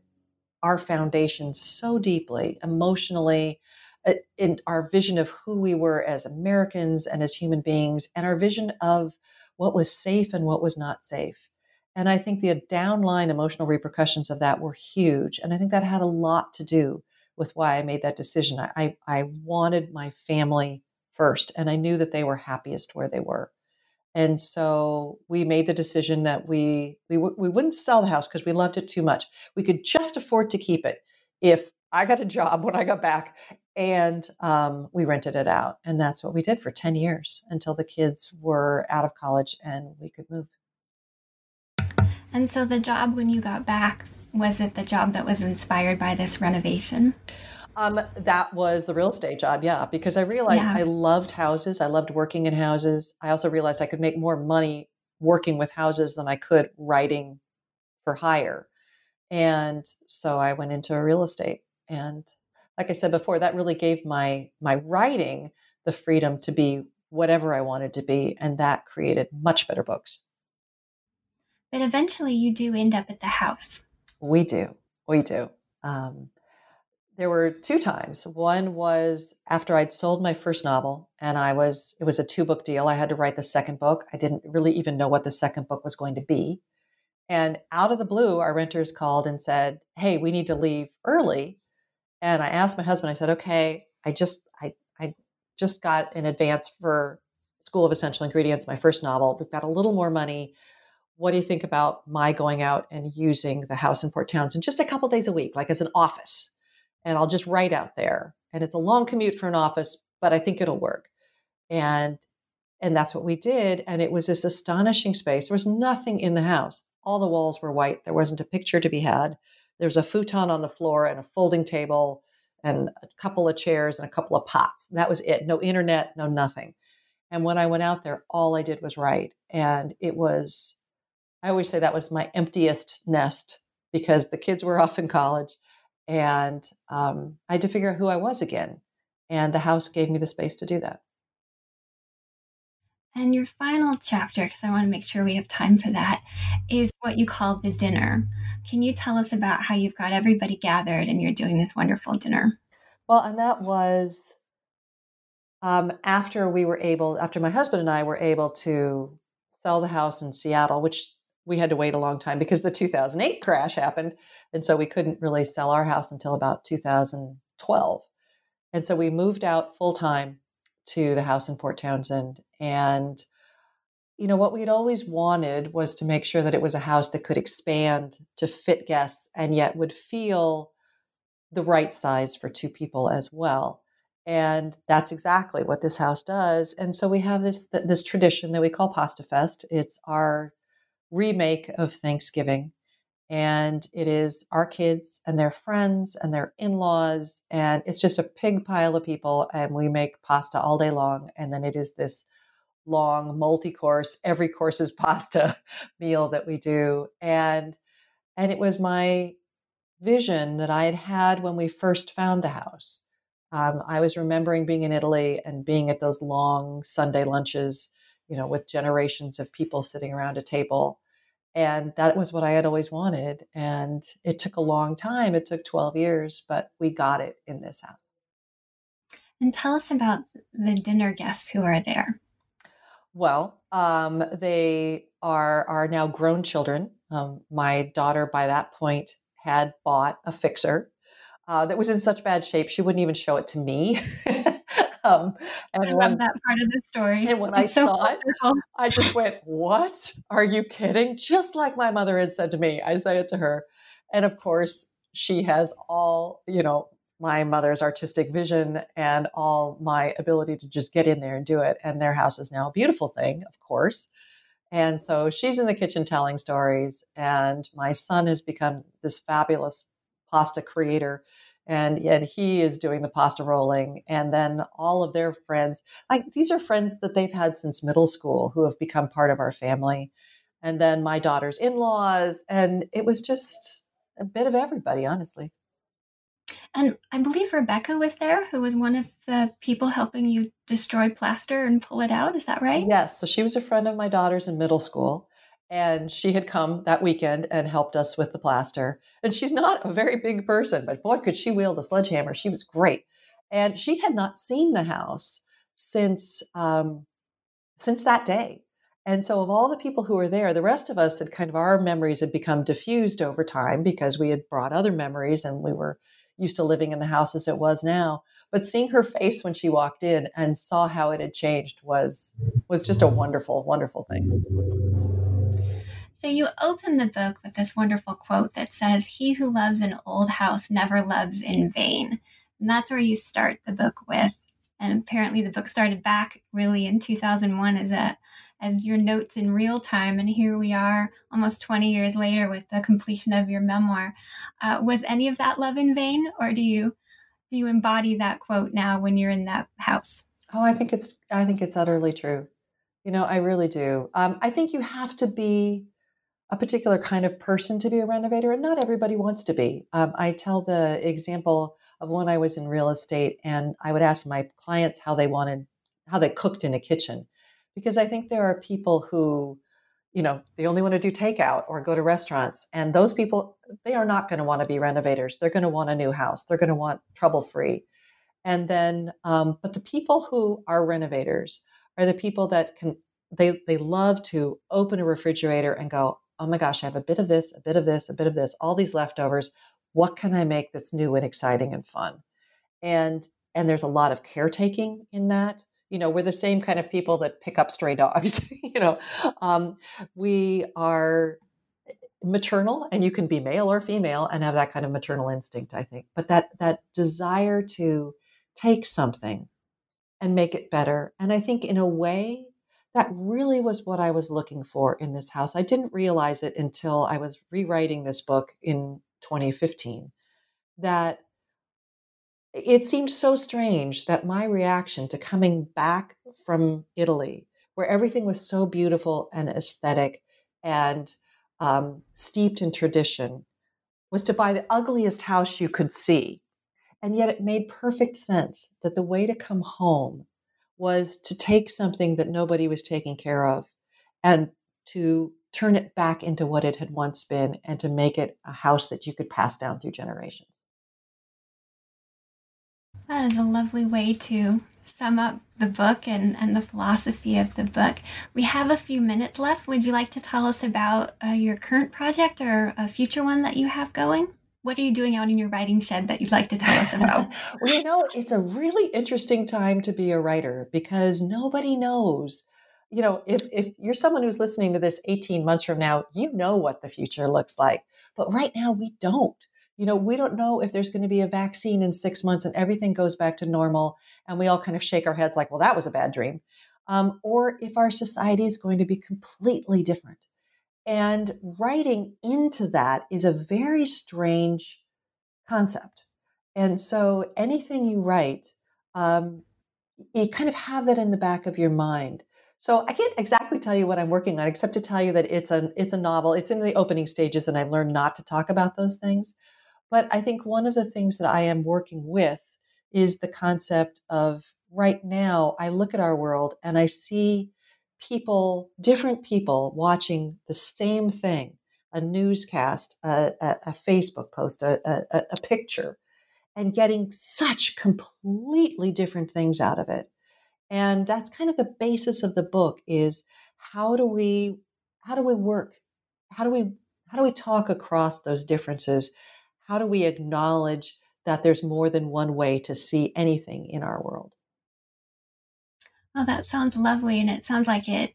our foundation so deeply, emotionally, uh, in our vision of who we were as Americans and as human beings, and our vision of what was safe and what was not safe. And I think the downline emotional repercussions of that were huge. And I think that had a lot to do with why I made that decision. I, I wanted my family first, and I knew that they were happiest where they were. And so we made the decision that we we, we wouldn't sell the house because we loved it too much. We could just afford to keep it if I got a job when I got back and um, we rented it out. And that's what we did for 10 years until the kids were out of college and we could move. And so the job when you got back, was it the job that was inspired by this renovation? Um, that was the real estate job, yeah, because I realized yeah. I loved houses. I loved working in houses. I also realized I could make more money working with houses than I could writing for hire. And so I went into real estate. And like I said before, that really gave my my writing the freedom to be whatever I wanted to be. And that created much better books. But eventually you do end up at the house. We do. We do. Um, there were two times. One was after I'd sold my first novel and I was it was a two book deal. I had to write the second book. I didn't really even know what the second book was going to be. And out of the blue, our renters called and said, "Hey, we need to leave early." And I asked my husband. I said, "Okay, I just I I just got an advance for School of Essential Ingredients, my first novel. We've got a little more money. What do you think about my going out and using the house in Port Townsend just a couple days a week, like as an office?" And I'll just write out there. And it's a long commute for an office, but I think it'll work. And and that's what we did. And it was this astonishing space. There was nothing in the house. All the walls were white. There wasn't a picture to be had. There was a futon on the floor and a folding table and a couple of chairs and a couple of pots. That was it. No internet, no nothing. And when I went out there, all I did was write. And it was, I always say that was my emptiest nest because the kids were off in college and um, I had to figure out who I was again. And the house gave me the space to do that. And your final chapter, because I want to make sure we have time for that, is what you call the dinner. Can you tell us about how you've got everybody gathered and you're doing this wonderful dinner? Well, and that was um, after we were able, after my husband and I were able to sell the house in Seattle, which we had to wait a long time because the 2008 crash happened. And so we couldn't really sell our house until about 2012. And so we moved out full time to the house in Port Townsend. And, you know, what we'd always wanted was to make sure that it was a house that could expand to fit guests and yet would feel the right size for two people as well. And that's exactly what this house does. And so we have this this tradition that we call Pasta Fest. It's our remake of Thanksgiving. And it is our kids and their friends and their in laws. And it's just a pig pile of people. And we make pasta all day long. And then it is this long multi course, every course is pasta meal that we do. And and it was my vision that I had had when we first found the house. Um, I was remembering being in Italy and being at those long Sunday lunches, you know, with generations of people sitting around a table and that was what I had always wanted. And it took a long time. It took 12 years, but we got it in this house. And tell us about the dinner guests who are there. Well, um, they are are now grown children. Um, my daughter, by that point, had bought a fixer uh, that was in such bad shape she wouldn't even show it to me. Um, and I when, love that part of the story. And when it's I so saw it, I just went, What? Are you kidding? Just like my mother had said to me, I say it to her. And of course, she has all, you know, my mother's artistic vision and all my ability to just get in there and do it. And their house is now a beautiful thing, of course. And so she's in the kitchen telling stories. And my son has become this fabulous pasta creator and and he is doing the pasta rolling and then all of their friends like these are friends that they've had since middle school who have become part of our family and then my daughter's in-laws and it was just a bit of everybody honestly and I believe Rebecca was there, who was one of the people helping you destroy plaster and pull it out. Is that right? Yes. So she was a friend of my daughter's in middle school. And she had come that weekend and helped us with the plaster. And she's not a very big person, but boy, could she wield a sledgehammer. She was great. And she had not seen the house since um, since that day. And so, of all the people who were there, the rest of us had kind of our memories had become diffused over time because we had brought other memories and we were used to living in the house as it was now. But seeing her face when she walked in and saw how it had changed was was just a wonderful, wonderful thing. So you open the book with this wonderful quote that says, He who loves an old house never loves in vain. And that's where you start the book with. And apparently the book started back really in 2001 as a as your notes in real time. And here we are almost 20 years later with the completion of your memoir. Uh, was any of that love in vain, or do you do you embody that quote now when you're in that house? Oh, I think it's I think it's utterly true. You know, I really do. Um, I think you have to be a particular kind of person to be a renovator, and not everybody wants to be. Um, I tell the example of when I was in real estate, and I would ask my clients how they wanted, how they cooked in a kitchen, because I think there are people who, you know, they only want to do takeout or go to restaurants, and those people they are not going to want to be renovators. They're going to want a new house. They're going to want trouble free, and then, um, but the people who are renovators are the people that can they they love to open a refrigerator and go oh my gosh, I have a bit of this, a bit of this, a bit of this, all these leftovers. What can I make that's new and exciting and fun? And and there's a lot of caretaking in that. You know, we're the same kind of people that pick up stray dogs. you know, um, we are maternal, and you can be male or female and have that kind of maternal instinct. I think, but that that desire to take something and make it better, and I think in a way that really was what I was looking for in this house. I didn't realize it until I was rewriting this book in 2015 that it seemed so strange that my reaction to coming back from Italy, where everything was so beautiful and aesthetic and um, steeped in tradition, was to buy the ugliest house you could see. And yet it made perfect sense that the way to come home was to take something that nobody was taking care of and to turn it back into what it had once been and to make it a house that you could pass down through generations. That is a lovely way to sum up the book and, and the philosophy of the book. We have a few minutes left. Would you like to tell us about uh, your current project or a future one that you have going? What are you doing out in your writing shed that you'd like to tell us about? well, you know, it's a really interesting time to be a writer because nobody knows. You know, if, if you're someone who's listening to this 18 months from now, you know what the future looks like. But right now, we don't. You know, we don't know if there's going to be a vaccine in six months and everything goes back to normal and we all kind of shake our heads like, well, that was a bad dream. Um, or if our society is going to be completely different. And writing into that is a very strange concept. And so anything you write, um, you kind of have that in the back of your mind. So I can't exactly tell you what I'm working on, except to tell you that it's a it's a novel. It's in the opening stages, and I've learned not to talk about those things. But I think one of the things that I am working with is the concept of right now. I look at our world and I see people, different people watching the same thing a newscast, a, a, a Facebook post, a, a, picture, and getting such completely different things out of it. And that's kind of the basis of the book is how do we how do we work? How do we how do we talk across those differences? How do we acknowledge that there's more than one way to see anything in our world? Oh, that sounds lovely. And it sounds like it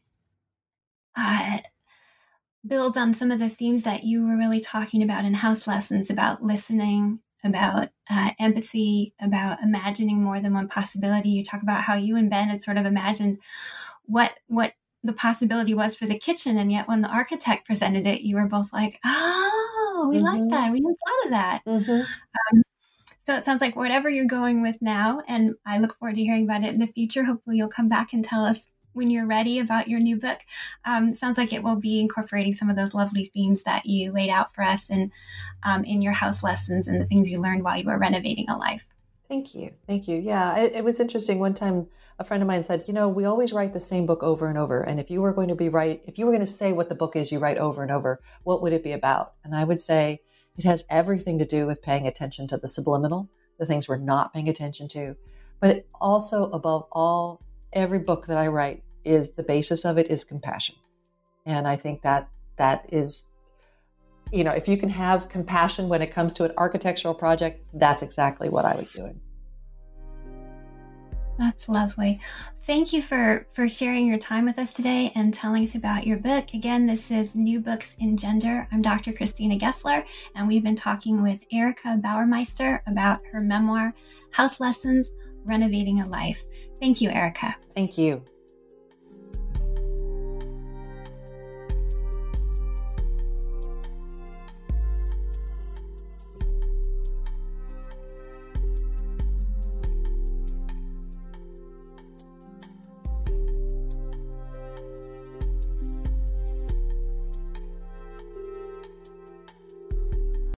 uh, builds on some of the themes that you were really talking about in house lessons about listening, about uh, empathy, about imagining more than one possibility. You talk about how you and Ben had sort of imagined what what the possibility was for the kitchen, and yet when the architect presented it, you were both like, "Oh, we mm-hmm. like that. We hadn't thought of that." Mm-hmm. Um, so it sounds like whatever you're going with now, and I look forward to hearing about it in the future. Hopefully, you'll come back and tell us when you're ready about your new book. Um, sounds like it will be incorporating some of those lovely themes that you laid out for us and um, in your house lessons and the things you learned while you were renovating a life. Thank you. Thank you. Yeah, it, it, was interesting. One time, a friend of mine said, You know, we always write the same book over and over. And if you were going to be right, if you were going to say what the book is you write over and over, what would it be about? And I would say, it has everything to do with paying attention to the subliminal, the things we're not paying attention to. But also, above all, every book that I write is the basis of it is compassion. And I think that that is, you know, if you can have compassion when it comes to an architectural project, that's exactly what I was doing. That's lovely. Thank you for for sharing your time with us today and telling us about your book. Again, this is New Books in Gender. I'm Dr. Christina Gessler, and we've been talking with Erica Bauermeister about her memoir, House Lessons: Renovating a Life. Thank you, Erica. Thank you.